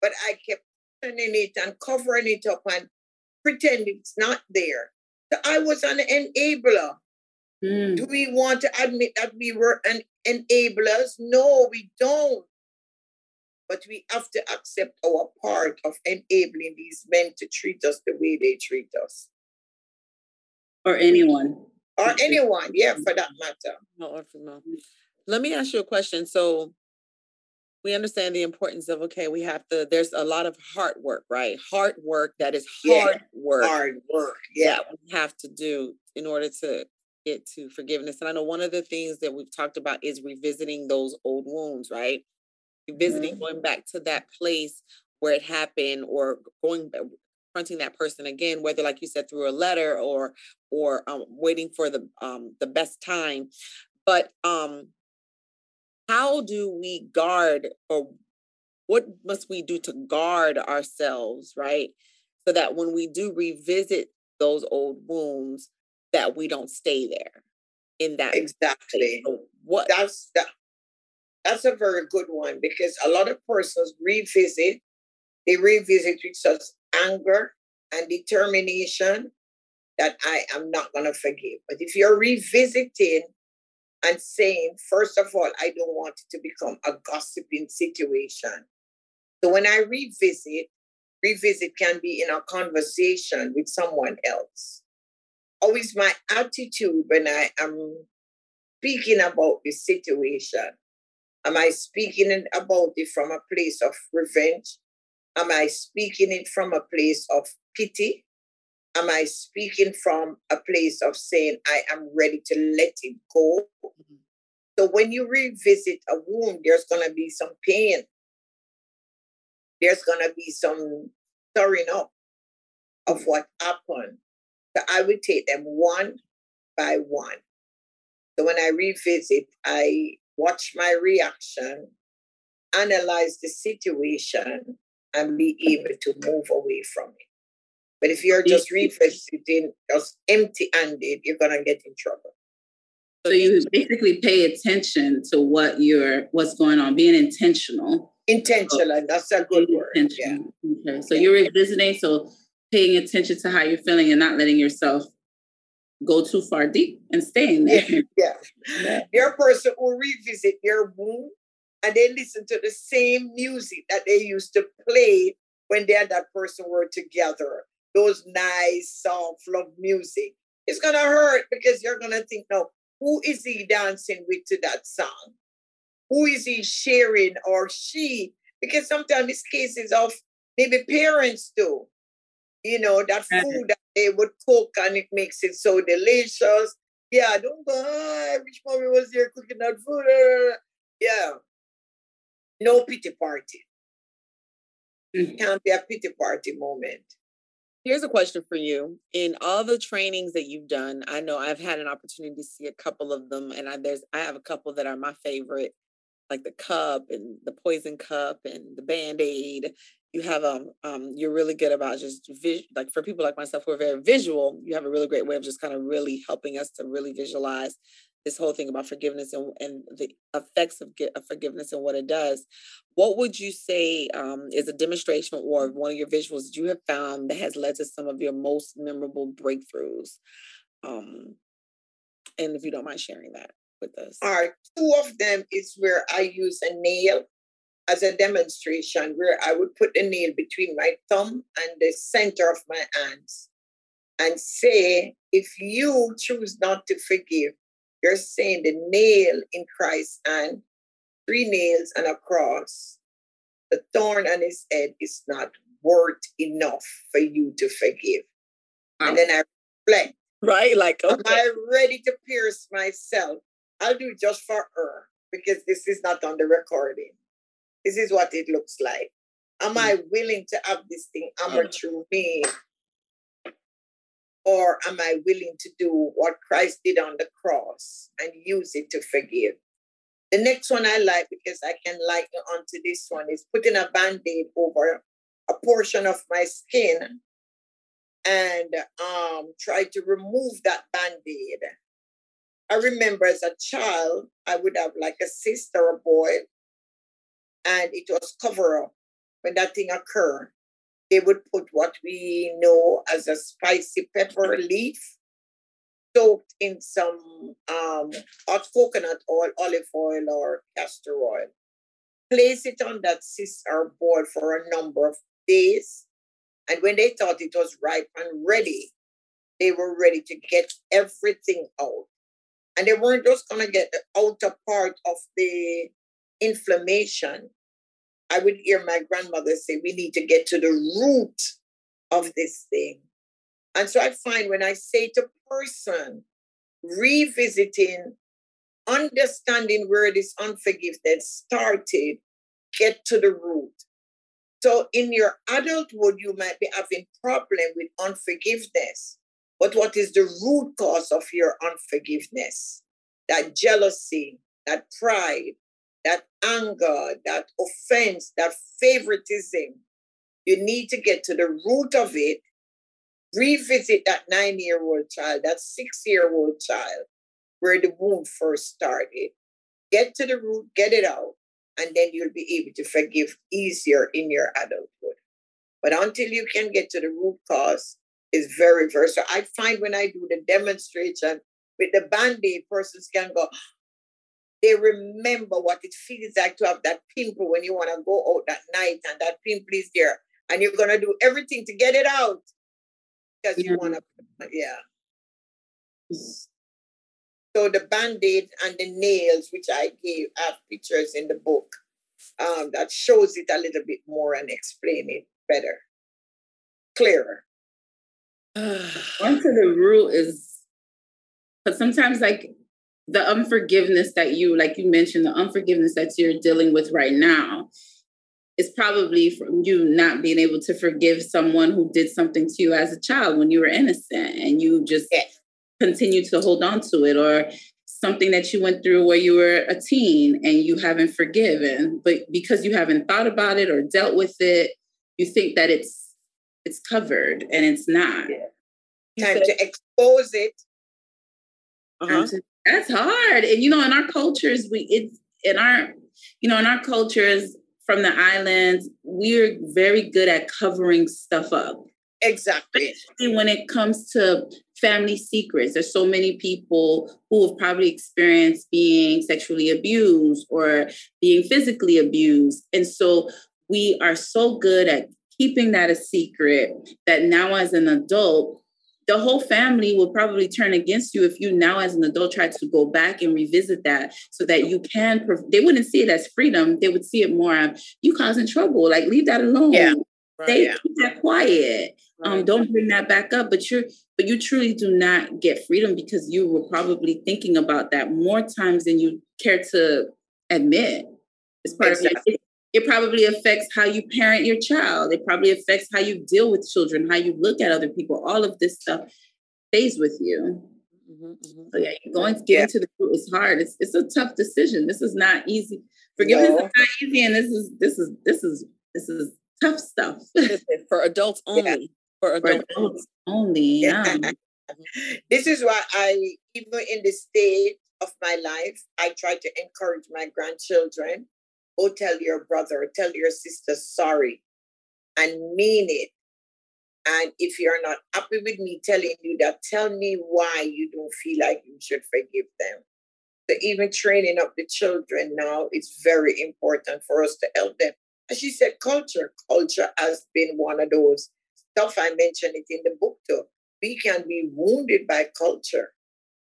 but I kept turning it and covering it up and pretending it's not there. So I was an enabler. Mm. Do we want to admit that we were an enablers? No, we don't. But we have to accept our part of enabling these men to treat us the way they treat us. Or anyone. Or anyone, yeah, for that matter. No, no. Let me ask you a question. So we understand the importance of okay we have to there's a lot of hard work right hard work that is hard yeah, work hard work yeah we have to do in order to get to forgiveness and i know one of the things that we've talked about is revisiting those old wounds right revisiting mm-hmm. going back to that place where it happened or going confronting that person again whether like you said through a letter or or um, waiting for the um the best time. But um how do we guard or what must we do to guard ourselves right? So that when we do revisit those old wounds that we don't stay there in that exactly. So what that's that that's a very good one because a lot of persons revisit they revisit with such anger and determination that i am not going to forgive but if you're revisiting and saying, first of all, I don't want it to become a gossiping situation. So when I revisit, revisit can be in a conversation with someone else. Always my attitude when I am speaking about the situation. Am I speaking about it from a place of revenge? Am I speaking it from a place of pity? Am I speaking from a place of saying, I am ready to let it go? Mm-hmm. So when you revisit a wound, there's going to be some pain. There's going to be some stirring up of what happened. So I would take them one by one. So when I revisit, I watch my reaction analyze the situation and be able to move away from it. But if you're just revisiting, just empty handed, you're going to get in trouble. So you basically pay attention to what you're, what's going on, being intentional. Intentional, oh, that's a good word. Yeah. Okay. So yeah. you're revisiting, so paying attention to how you're feeling and not letting yourself go too far deep and stay in there. Yeah. yeah. You're person will revisit your womb and they listen to the same music that they used to play when they and that person were together. Those nice, soft, love music. It's gonna hurt because you're gonna think, no, who is he dancing with to that song? Who is he sharing or she? Because sometimes it's cases of maybe parents do. You know, that food that they would cook and it makes it so delicious. Yeah, don't go, ah, which mommy was there cooking that food? Yeah. No pity party. Mm-hmm. Can't be a pity party moment. Here's a question for you. In all the trainings that you've done, I know I've had an opportunity to see a couple of them, and I, there's I have a couple that are my favorite, like the cup and the poison cup and the band aid. You have um um you're really good about just vis- like for people like myself who are very visual. You have a really great way of just kind of really helping us to really visualize this whole thing about forgiveness and, and the effects of, of forgiveness and what it does. What would you say um, is a demonstration or one of your visuals that you have found that has led to some of your most memorable breakthroughs? Um, and if you don't mind sharing that with us. All right. Two of them is where I use a nail as a demonstration, where I would put the nail between my thumb and the center of my hands and say, if you choose not to forgive, you're saying the nail in Christ's hand, three nails and a cross, the thorn on his head is not worth enough for you to forgive. Wow. And then I reflect. Right, like okay. am I ready to pierce myself? I'll do it just for her because this is not on the recording. This is what it looks like. Am mm. I willing to have this thing hammered mm. through me or am I willing to do what Christ did on the cross and use it to forgive? The next one I like because I can liken onto this one is putting a band-aid over a portion of my skin and um, try to remove that band-aid. I remember as a child, I would have like a sister or boy, and it was cover up when that thing occurred they would put what we know as a spicy pepper leaf soaked in some um, hot coconut oil, olive oil, or castor oil. Place it on that or boil for a number of days. And when they thought it was ripe and ready, they were ready to get everything out. And they weren't just going to get the outer part of the inflammation, I would hear my grandmother say, we need to get to the root of this thing. And so I find when I say to person, revisiting, understanding where this unforgiveness started, get to the root. So in your adulthood, you might be having problem with unforgiveness. But what is the root cause of your unforgiveness? That jealousy, that pride, that anger, that offense, that favoritism. You need to get to the root of it, revisit that nine year old child, that six year old child, where the wound first started. Get to the root, get it out, and then you'll be able to forgive easier in your adulthood. But until you can get to the root cause, it's very, very so. I find when I do the demonstration with the band-aid, persons can go, they remember what it feels like to have that pimple when you want to go out that night and that pimple is there. And you're going to do everything to get it out because you want to, yeah. So the band-aid and the nails, which I gave, have pictures in the book um, that shows it a little bit more and explain it better, clearer. *sighs* One to the root is, but sometimes like the unforgiveness that you, like you mentioned, the unforgiveness that you're dealing with right now is probably from you not being able to forgive someone who did something to you as a child when you were innocent and you just continue to hold on to it or something that you went through where you were a teen and you haven't forgiven, but because you haven't thought about it or dealt with it, you think that it's it's covered and it's not. Yeah. Time to expose it. Uh-huh. To, that's hard. And you know, in our cultures, we it's in our, you know, in our cultures from the islands, we're very good at covering stuff up. Exactly. Especially when it comes to family secrets. There's so many people who have probably experienced being sexually abused or being physically abused. And so we are so good at keeping that a secret that now as an adult, the whole family will probably turn against you if you now as an adult try to go back and revisit that so that you can they wouldn't see it as freedom they would see it more of you causing trouble like leave that alone yeah right, they yeah. keep that quiet um, don't bring that back up. But you're but you truly do not get freedom because you were probably thinking about that more times than you care to admit. It's part exactly. of it. It probably affects how you parent your child. It probably affects how you deal with children, how you look at other people. All of this stuff stays with you. Mm-hmm, mm-hmm. So yeah, you're going to get yeah. into the group. It's hard. It's it's a tough decision. This is not easy. Forgiveness no. is not easy, and this is this is this is this is tough stuff *laughs* for adults only. Yeah for adults only. Yeah. *laughs* this is why I, even in the state of my life, I try to encourage my grandchildren. Go tell your brother, tell your sister sorry, and mean it. And if you're not happy with me telling you that, tell me why you don't feel like you should forgive them. So even training up the children now is very important for us to help them. As she said, culture. Culture has been one of those stuff. I mentioned it in the book too. We can be wounded by culture.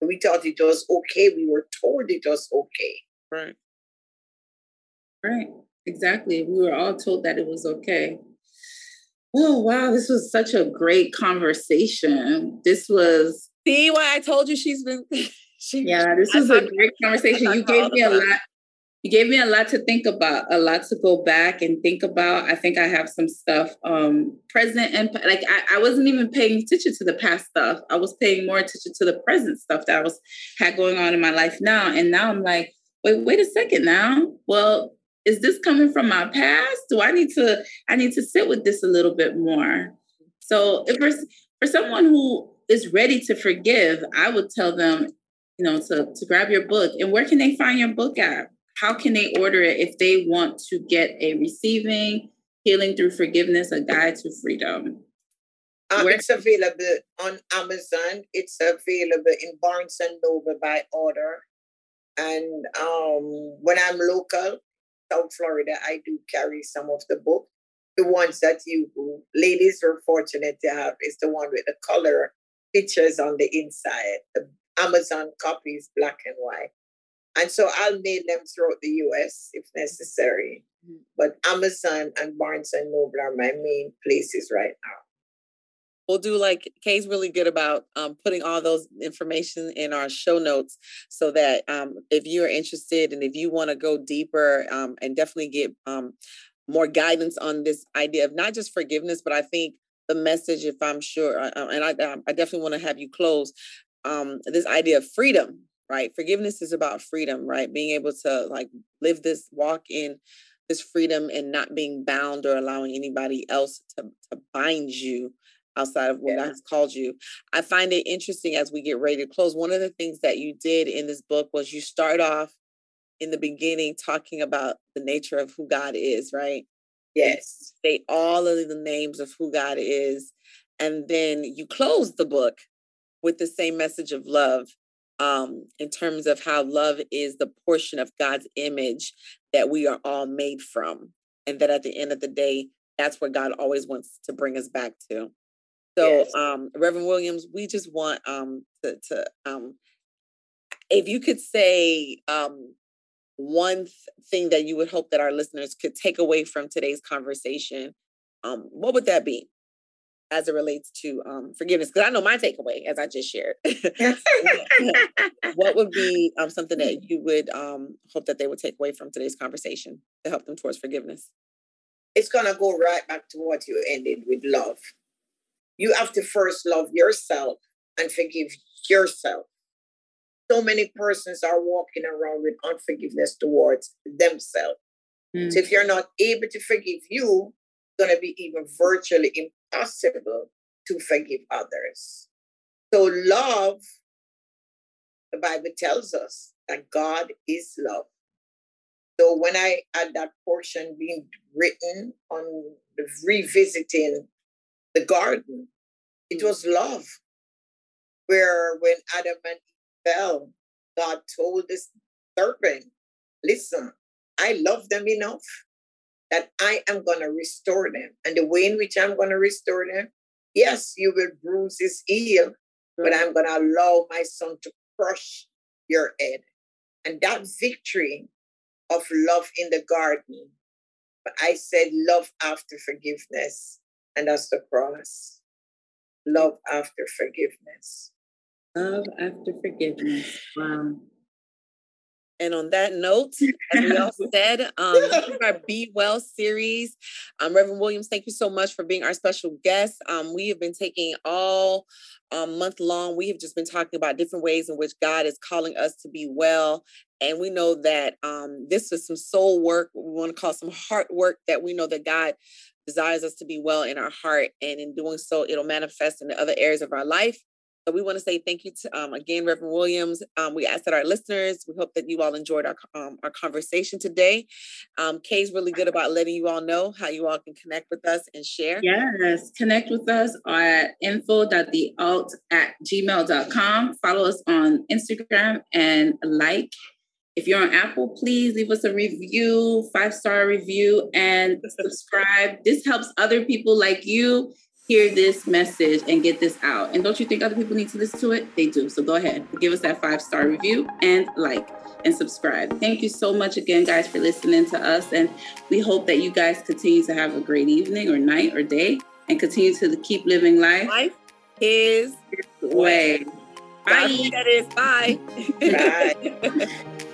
We thought it was okay. We were told it was okay. Right. Right. Exactly. We were all told that it was okay. Oh wow, this was such a great conversation. This was see why I told you she's been *laughs* she Yeah, this was a great conversation. You gave me a lot you gave me a lot to think about, a lot to go back and think about. I think I have some stuff um, present and like I, I wasn't even paying attention to the past stuff. I was paying more attention to the present stuff that I was had going on in my life now. And now I'm like, wait, wait a second now. Well, is this coming from my past? Do I need to I need to sit with this a little bit more? So if for, for someone who is ready to forgive, I would tell them, you know, to, to grab your book. And where can they find your book at? how can they order it if they want to get a receiving healing through forgiveness a guide to freedom uh, it's available on amazon it's available in barnes and noble by order and um, when i'm local south florida i do carry some of the book the ones that you ladies are fortunate to have is the one with the color pictures on the inside the amazon copy is black and white and so I'll mail them throughout the US if necessary. Mm-hmm. But Amazon and Barnes and Noble are my main places right now. We'll do like Kay's really good about um, putting all those information in our show notes so that um, if you're interested and if you want to go deeper um, and definitely get um, more guidance on this idea of not just forgiveness, but I think the message, if I'm sure, uh, uh and I, I definitely want to have you close um, this idea of freedom right? Forgiveness is about freedom, right? Being able to like live this walk in this freedom and not being bound or allowing anybody else to, to bind you outside of what yeah. God has called you. I find it interesting as we get ready to close. One of the things that you did in this book was you start off in the beginning talking about the nature of who God is, right? Yes. State all of the names of who God is. And then you close the book with the same message of love um, in terms of how love is the portion of God's image that we are all made from. And that at the end of the day, that's where God always wants to bring us back to. So, yes. um, Reverend Williams, we just want um, to, to um, if you could say um, one th- thing that you would hope that our listeners could take away from today's conversation, um, what would that be? as it relates to um, forgiveness? Because I know my takeaway, as I just shared. *laughs* what would be um, something that you would um, hope that they would take away from today's conversation to help them towards forgiveness? It's going to go right back to what you ended with love. You have to first love yourself and forgive yourself. so many persons are walking around with unforgiveness towards themselves. Mm. So if you're not able to forgive you, it's going to be even virtually impossible to forgive others. So love, the Bible tells us that God is love. So when I had that portion being written on the revisiting the garden, it mm. was love. Where when Adam and Eve fell, God told this serpent, listen, I love them enough that I am going to restore them. And the way in which I'm going to restore them, yes, you will bruise his heel, but I'm going to allow my son to crush your head. And that victory of love in the garden, but I said love after forgiveness, and that's the cross. Love after forgiveness. Love after forgiveness. Wow. And on that note, as we all *laughs* said, um, our Be Well series. Um, Reverend Williams, thank you so much for being our special guest. Um, we have been taking all um, month long, we have just been talking about different ways in which God is calling us to be well. And we know that um, this is some soul work. We want to call some heart work that we know that God desires us to be well in our heart. And in doing so, it'll manifest in the other areas of our life. So we want to say thank you to um, again, Reverend Williams. Um, we ask that our listeners, we hope that you all enjoyed our um, our conversation today. Um, Kay's really good about letting you all know how you all can connect with us and share. Yes, connect with us at info.thealt at gmail.com. Follow us on Instagram and like. If you're on Apple, please leave us a review, five star review, and subscribe. This helps other people like you hear this message and get this out. And don't you think other people need to listen to it? They do. So go ahead, give us that five star review and like and subscribe. Thank you so much again, guys, for listening to us. And we hope that you guys continue to have a great evening or night or day and continue to keep living life. Life is way. Bye. That is bye. Bye. *laughs*